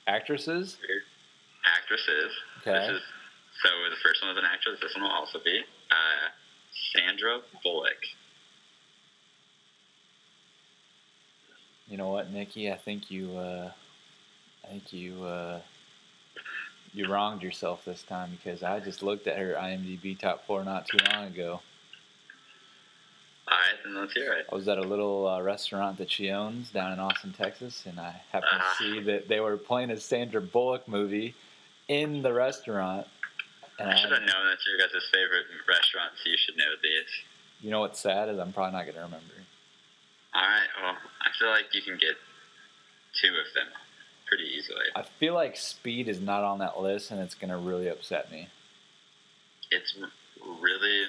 Actresses. Actresses. Okay. This is so the first one was an actress. This one will also be uh, Sandra Bullock. You know what, Nikki? I think you. Uh, I think you. Uh, you wronged yourself this time because I just looked at her IMDb top four not too long ago. All right, then let's hear it. I was at a little uh, restaurant that she owns down in Austin, Texas, and I happened Ah. to see that they were playing a Sandra Bullock movie in the restaurant. And I I, should have known that's your guys' favorite restaurant, so you should know these. you know what's sad is I'm probably not going to remember. All right. Well, I feel like you can get two of them pretty easily. I feel like Speed is not on that list, and it's gonna really upset me. It's really,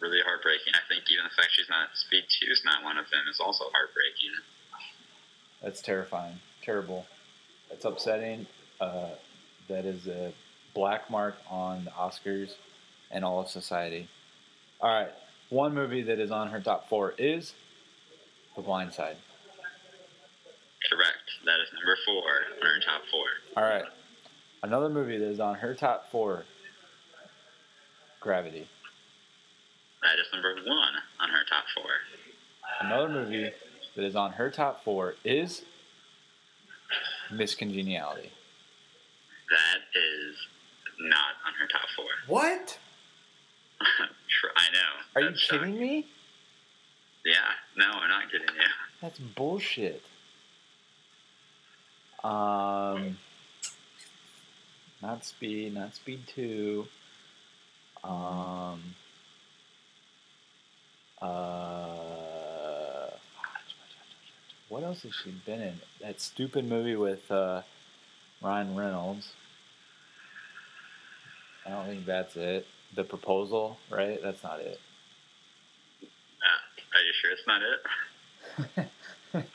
really heartbreaking. I think even the fact she's not Speed Two is not one of them is also heartbreaking. That's terrifying, terrible. That's upsetting. Uh, that is a black mark on the Oscars and all of society. All right, one movie that is on her top four is The Blind Side. Correct. That is number four on her top four. All right, another movie that is on her top four. Gravity. That is number one on her top four. Another movie that is on her top four is Miss Congeniality. That is not on her top four. What? *laughs* I know. Are you shocking. kidding me? Yeah. No, I'm not kidding you. That's bullshit. Um, not speed, not speed two. Um, uh, what else has she been in? That stupid movie with uh, Ryan Reynolds. I don't think that's it. The proposal, right? That's not it. Are you sure it's not it? *laughs*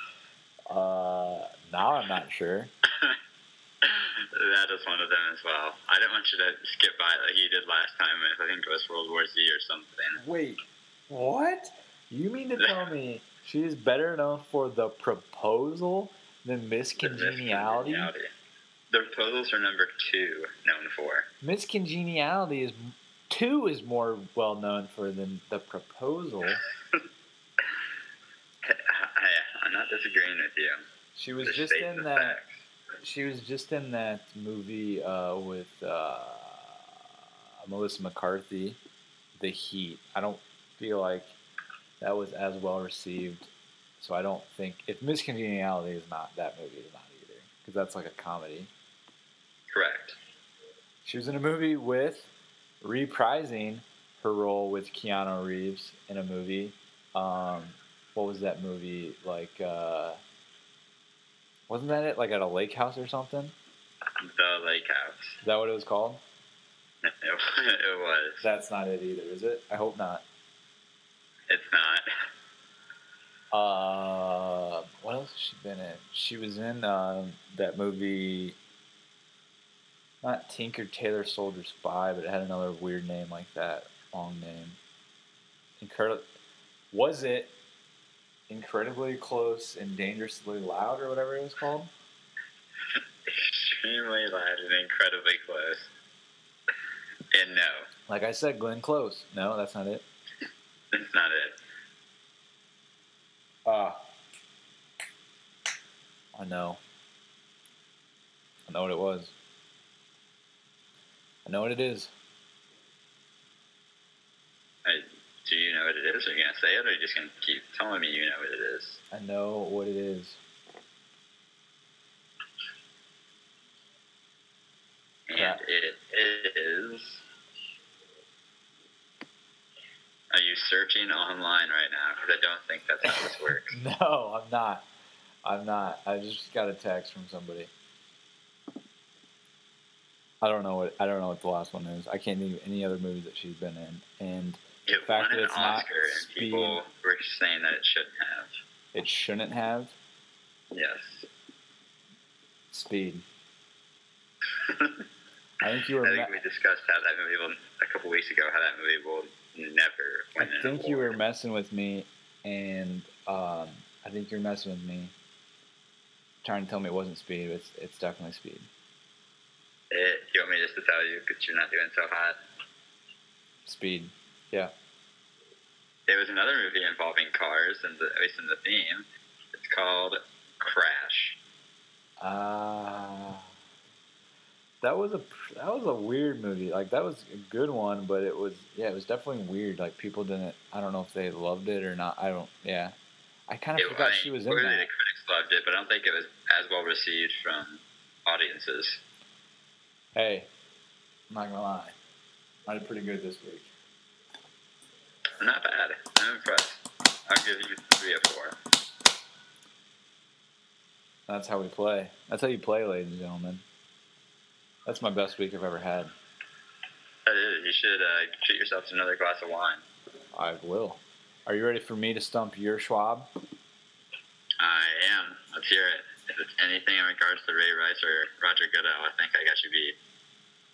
Uh, now I'm not sure. *laughs* that is one of them as well. I didn't want you to skip by it like you did last time I think it was World War Z or something. Wait, what? You mean to tell *laughs* me she is better known for the proposal than Miss The Miss Congeniality? Congeniality. The proposals are number two known for. Miss Congeniality is two is more well known for than the proposal. I'm not disagreeing with you. She was Just just in that. facts. She was just in that movie uh, with uh, Melissa McCarthy, The Heat. I don't feel like that was as well received, so I don't think if Miss Congeniality is not that movie is not either because that's like a comedy. Correct. She was in a movie with reprising her role with Keanu Reeves in a movie. Um, what was that movie like? Uh, wasn't that it? Like at a lake house or something? The Lake House. Is that what it was called? It, *laughs* it was. That's not it either, is it? I hope not. It's not. *laughs* Uh, what else has she been in? She was in um, that movie. Not Tinker Tailor Soldier Spy, but it had another weird name like that. Long name. Incredible. Was it incredibly close and dangerously loud, or whatever it was called? Extremely loud and incredibly close. And no, Like I said, Glenn Close. No, that's not it. that's not it. Ah. I know. I know what it was. I know what it is. I, do you know what it is? Are you going to say it, or are you just going to keep telling me you know what it is? I know what it is. And it is. Are you searching online right now? Because I don't think that's how this works. *laughs* No, I'm not. I'm not. I just got a text from somebody. I don't know what I don't know what the last one is. I can't think of any other movie that she's been in, and It fact won that an it's not Oscar, and Speed, people were saying that it shouldn't have. it shouldn't have Yes. speed. *laughs* I think you were. I me- we discussed how that movie will, a couple weeks ago, how that movie will never I think you were messing with me, and um, I think you're messing with me, trying to tell me it wasn't speed. It's it's definitely speed. It, you want me just to tell you because you're not doing so hot? Speed. Yeah. There was another movie involving cars, and the, at least in the theme. It's called Crash. Ah. that was a that was a weird movie. Like that was a good one, but it was yeah, it was definitely weird. Like people didn't. I don't know if they loved it or not. I don't. Yeah. I kind of It, forgot I she was in that. the critics loved it, but I don't think it was as well received from audiences. Hey, I'm not gonna lie. I did pretty good this week. Not bad. I'm impressed. I'll give you three or four. That's how we play. That's how you play, ladies and gentlemen. That's my best week I've ever had. That is, you should uh, treat yourself to another glass of wine. I will. Are you ready for me to stump your Schwab? I am. Let's hear it. If it's anything in regards to Ray Rice or Roger Goodell, I think I got you beat.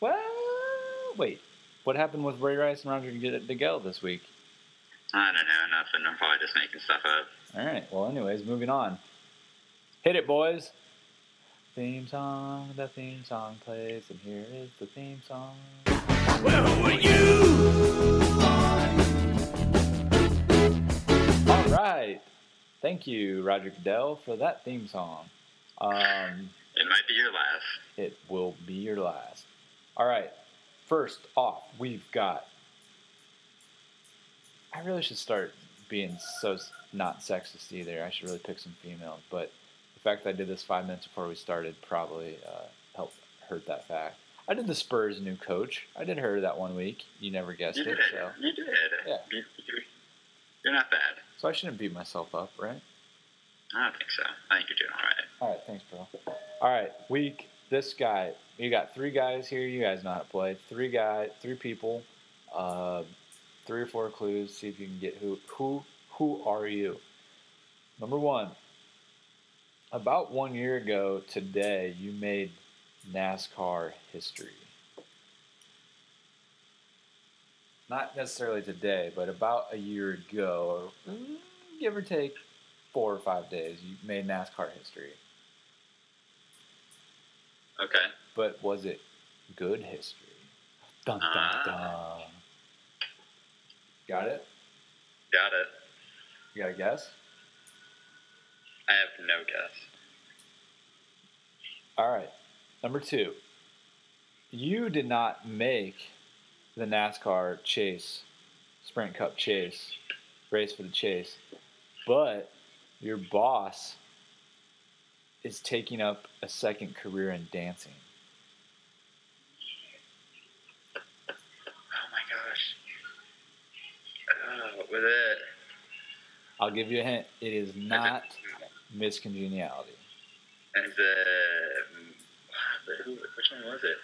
Well, wait. What happened with Ray Rice and Roger Goodell this week? I don't know, nothing. I'm probably just making stuff up. All right. Well, anyways, moving on. Hit it, boys. Theme song. The theme song plays, and here is the theme song. Well, who are you? All right. Thank you, Roger Goodell, for that theme song. Um, It might be your last. it will be your last. All right. First off, we've got. I really should start being so not sexist either. I should really pick some females, but the fact that I did this five minutes before we started probably uh, helped hurt that fact. I did the Spurs new coach. I did her that one week. You never guessed You it, did. so You did. Yeah. You, you're not bad. so I shouldn't beat myself up, right? I don't think so. I think you're doing all right. All right, thanks, bro. All right, week. This guy. You got three guys here. You guys know how to play. Three guy, three people. Uh, three or four clues. See if you can get who. Who? Who are you? Number one. About one year ago today, you made NASCAR history. Not necessarily today, but about a year ago, or mm, give or take four or five days, you made NASCAR history. Okay. But was it good history? Dun dun Ah. dun. Got it? Got it. You got a guess? I have no guess. All right. Number two. You did not make the NASCAR chase, Sprint Cup chase, race for the chase, but your boss is taking up a second career in dancing. Oh my gosh. With it. I'll give you a hint. It is not Miss Congeniality. It? mm, Who, which one was it?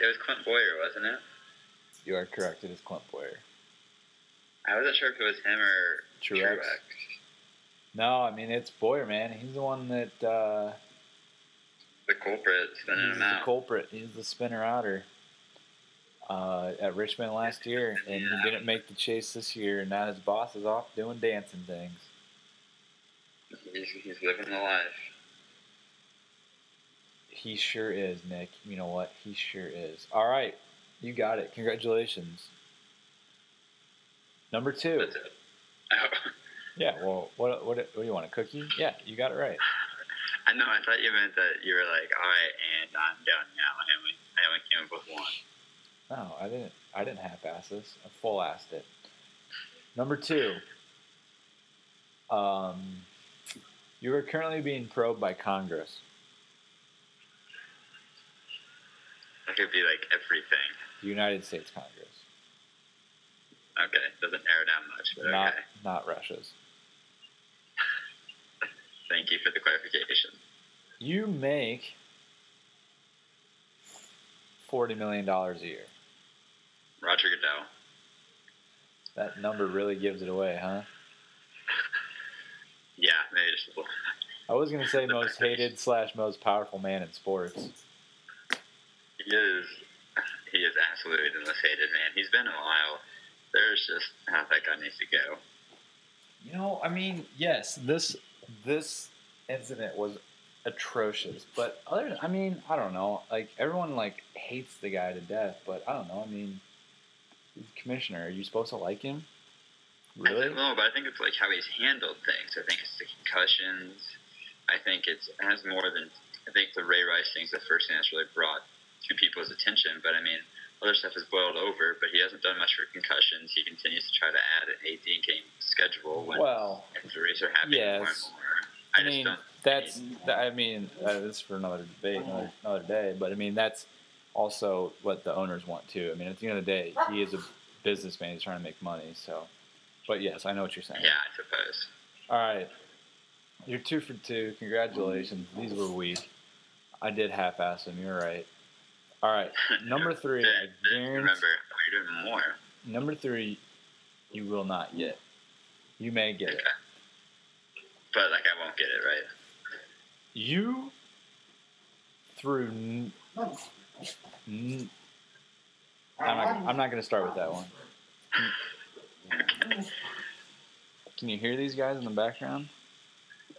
It? Was Clint Bowyer, wasn't it? You are correct. It is Clint Bowyer. I wasn't sure if it was him or Truex. No, I mean it's Bowyer, man. He's the one that uh, The culprit spinning he's him the out. culprit. He's the spinner outer uh, at Richmond last year, and he didn't make the chase this year. And now his boss is off doing dancing things. He's, he's living the life. He sure is, Nick. You know what? He sure is. All right, you got it. Congratulations. Number two. *laughs* Yeah. Well, what what what do you want? A cookie? Yeah, you got it right. I know. I thought you meant that you were like, all right, and I'm done now. I only, I only came up with one. No, I didn't. I didn't half-ass this. I full-assed it. Number two. Um, you are currently being probed by Congress. That could be like everything. The United States Congress, Okay, doesn't narrow down much, but not okay. not Russia's. *laughs* Thank you for the clarification. You make forty million dollars a year. Roger Goodell. That number really gives it away, huh? *laughs* Yeah, maybe just a little. I was gonna say *laughs* most hated slash most powerful man in sports. He is. He is absolutely the most hated man. He's been a while. There's just how that guy needs to go. You know, I mean, yes, this this incident was atrocious, but other, I mean, I don't know. Like everyone like hates the guy to death, but I don't know. I mean, commissioner. Are you supposed to like him? I Really? don't know, but I think it's like how he's handled things. I think it's the concussions. I think it's, it has more than. I think the Ray Rice thing's the first thing that's really brought to people's attention. But I mean, other stuff has boiled over. But he hasn't done much for concussions. He continues to try to add an 18 game schedule when Well, injuries are happening more and more. I, I just mean, don't. that's. I mean, uh, this is for another debate, another, another day. But I mean, that's also what the owners want too. I mean, at the end of the day, he is a businessman. He's trying to make money. So, but yes, I know what you're saying. Yeah, I suppose. All right. You're two for two. Congratulations. These were weak. I did half-ass them. You're right. All right, *laughs* number three. I guarantee. remember, you're doing more. Number three, you will not get. You may get it. But like, I won't get it right. You threw. N- n- I'm not, I'm not going to start with that one. Can you hear these guys in the background?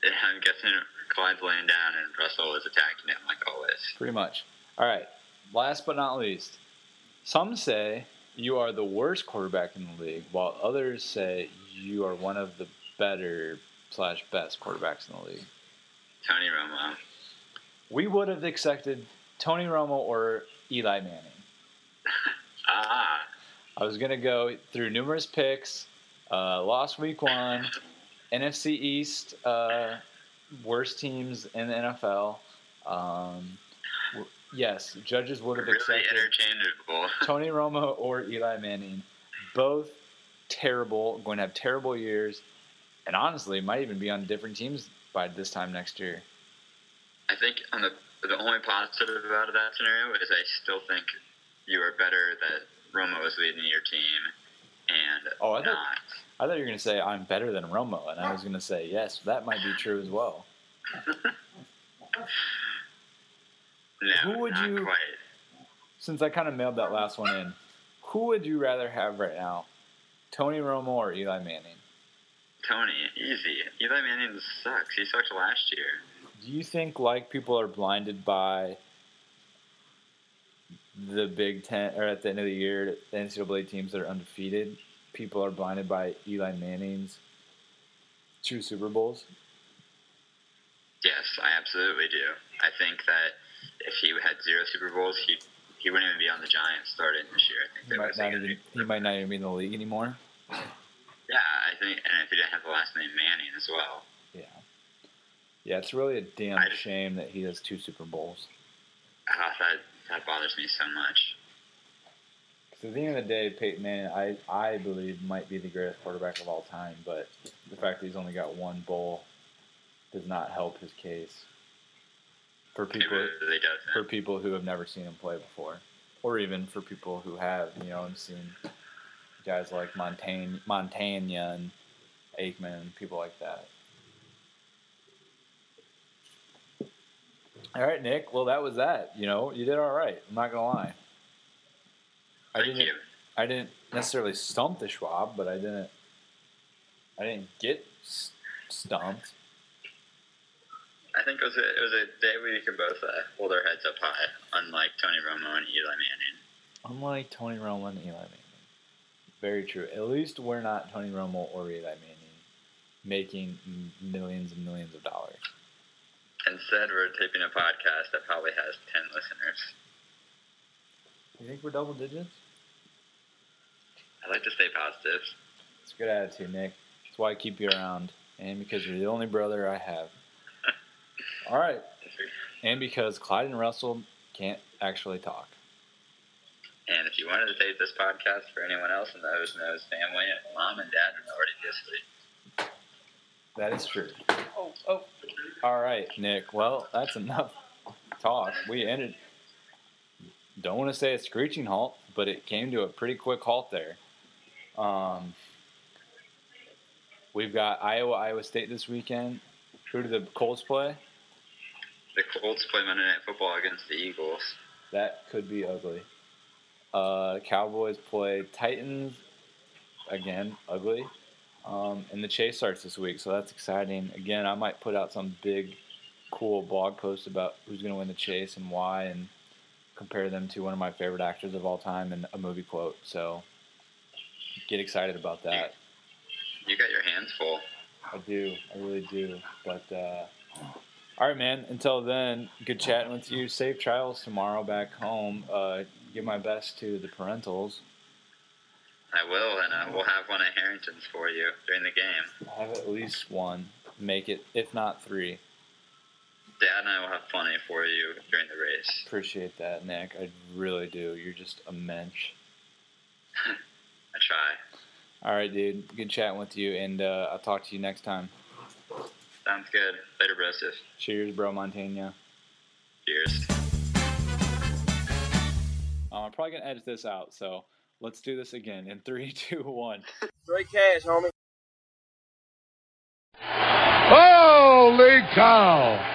Yeah, I'm guessing Clyde's laying down and Russell is attacking him like always. Pretty much. All right. Last but not least, some say you are the worst quarterback in the league, while others say you are one of the better slash best quarterbacks in the league. Tony Romo. We would have accepted Tony Romo or Eli Manning. Ah, I was gonna go through numerous picks. Uh, lost week one, NFC East, uh, worst teams in the NFL. Um, w- yes, judges would have really accepted interchangeable. *laughs* Tony Romo or Eli Manning. Both terrible, going to have terrible years, and honestly, might even be on different teams by this time next year. I think on the the only positive about that scenario is I still think you are better that Romo is leading your team and Oh, I thought- not. I thought you were going to say I'm better than Romo, and I was going to say yes, that might be true as well. *laughs* No, Who would not you- quite. Since I kind of mailed that last one in, who would you rather have right now, Tony Romo or Eli Manning? Tony, easy. Eli Manning sucks. He sucked last year. Do you think like people are blinded by the Big Ten, or at the end of the year, the NCAA teams that are undefeated? People are blinded by Eli Manning's two Super Bowls. Yes, I absolutely do. I think that if he had zero Super Bowls, he he wouldn't even be on the Giants starting this year. I think He might not even he might not even be in the league anymore. Yeah, I think, and if he didn't have the last name Manning as well. Yeah, it's really a damn I shame that he has two Super Bowls. Ah, that that bothers me so much. 'Cause at the end of the day, Peyton Manning, I, I believe, might be the greatest quarterback of all time, but the fact that he's only got one bowl does not help his case for people really for people who have never seen him play before, or even for people who have. You know, I've seen guys like Montaigne, Montana and Aikman, people like that. All right, Nick. Well, that was that. You know, you did all right. I'm not gonna lie. I Thank didn't. you. I didn't necessarily stump the Schwab, but I didn't. I didn't get stumped. I think it was a, it was a day where you could both uh, hold our heads up high, unlike Tony Romo and Eli Manning. Unlike Tony Romo and Eli Manning. Very true. At least we're not Tony Romo or Eli Manning making millions and millions of dollars. Instead, we're taping a podcast that probably has 10 listeners. You think we're double digits? I like to stay positive. It's a good attitude, Nick. That's why I keep you around. And because you're the only brother I have. *laughs* All right. And because Clyde and Russell can't actually talk. And if you wanted to tape this podcast for anyone else in the O's Nose family, mom and dad are already asleep. That is true. Oh, oh. All right, Nick. Well, that's enough talk. We ended. Don't want to say a screeching halt, but it came to a pretty quick halt there. Um, we've got Iowa, Iowa State this weekend. Who do the Colts play? The Colts play Monday Night Football against the Eagles. That could be ugly. Uh, Cowboys play Titans again, ugly. Um, and the chase starts this week, so that's exciting. Again, I might put out some big, cool blog post about who's going to win the chase and why, and compare them to one of my favorite actors of all time and a movie quote. So get excited about that. You got your hands full. I do. I really do. But uh, all right, man. Until then, good chatting with you. Safe travels tomorrow back home. Uh, give my best to the parentals. I will, and uh, we'll have one at Harrington's for you during the game. I'll have at least one. Make it, if not three. Dad and I will have plenty for you during the race. Appreciate that, Nick. I really do. You're just a mensch. *laughs* I try. All right, dude. Good chatting with you, and uh, I'll talk to you next time. Sounds good. Later, Broseph. Cheers, bro, Montana. Cheers. Um, I'm probably gonna edit this out, so let's do this again in three, *laughs* two, one. Straight cash, homie. Holy cow!